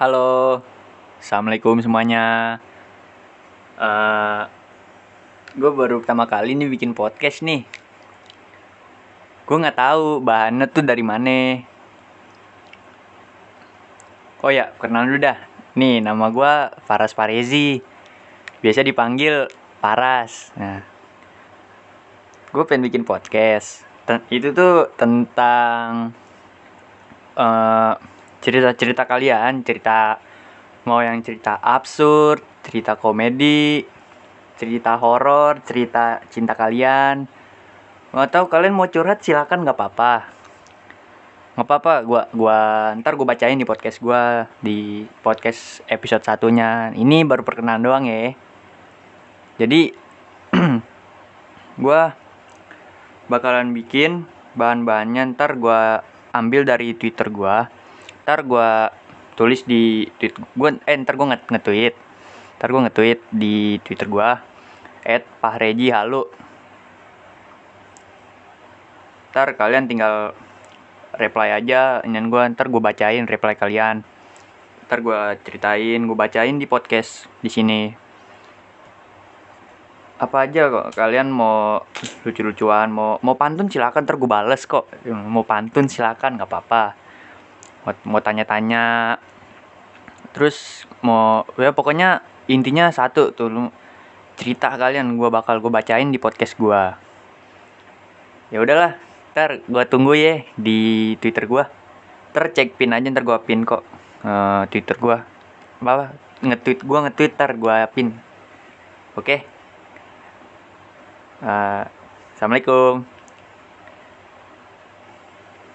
Halo, assalamualaikum semuanya. Uh, gue baru pertama kali nih bikin podcast nih. Gue nggak tahu bahannya tuh dari mana. Oh ya, kenal dulu dah. Nih, nama gue Faras Parezi. Biasa dipanggil Paras. Nah, gue pengen bikin podcast. Ten itu tuh tentang uh, cerita-cerita kalian, cerita mau yang cerita absurd, cerita komedi, cerita horor, cerita cinta kalian. Nggak tahu kalian mau curhat silakan nggak apa-apa. Nggak apa-apa, gua gua ntar gua bacain di podcast gua di podcast episode satunya. Ini baru perkenalan doang ya. Jadi gua bakalan bikin bahan-bahannya ntar gua ambil dari Twitter gua ntar gue tulis di tweet gue eh ntar gue nge-tweet. Ntar gue nge-tweet di twitter gue at pahreji halu. Ntar kalian tinggal reply aja dan gue ntar gue bacain reply kalian. Ntar gue ceritain gue bacain di podcast di sini. Apa aja kok kalian mau lucu-lucuan mau mau pantun silakan ntar gue bales kok. Mau pantun silakan nggak apa-apa mau, tanya-tanya. Terus mau ya pokoknya intinya satu tuh lu cerita kalian gue bakal gue bacain di podcast gue ya udahlah ntar gue tunggu ya di twitter gue ntar cek pin aja ntar gue pin kok uh, twitter gue apa nge-tweet gue nge-tweet ntar gue pin. Oke? Okay? uh, assalamualaikum